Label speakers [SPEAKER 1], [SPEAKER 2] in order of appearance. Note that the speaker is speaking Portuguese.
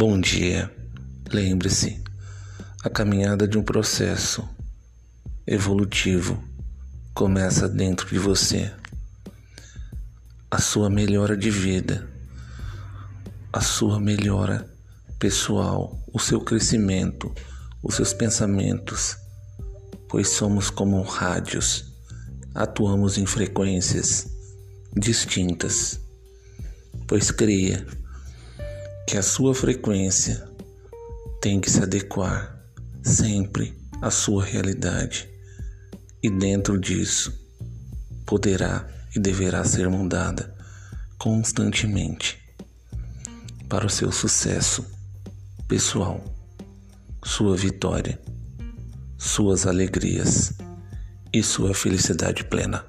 [SPEAKER 1] Bom dia. Lembre-se, a caminhada de um processo evolutivo começa dentro de você. A sua melhora de vida, a sua melhora pessoal, o seu crescimento, os seus pensamentos, pois somos como rádios, atuamos em frequências distintas, pois cria que a sua frequência tem que se adequar sempre à sua realidade e dentro disso poderá e deverá ser mudada constantemente para o seu sucesso pessoal, sua vitória, suas alegrias e sua felicidade plena.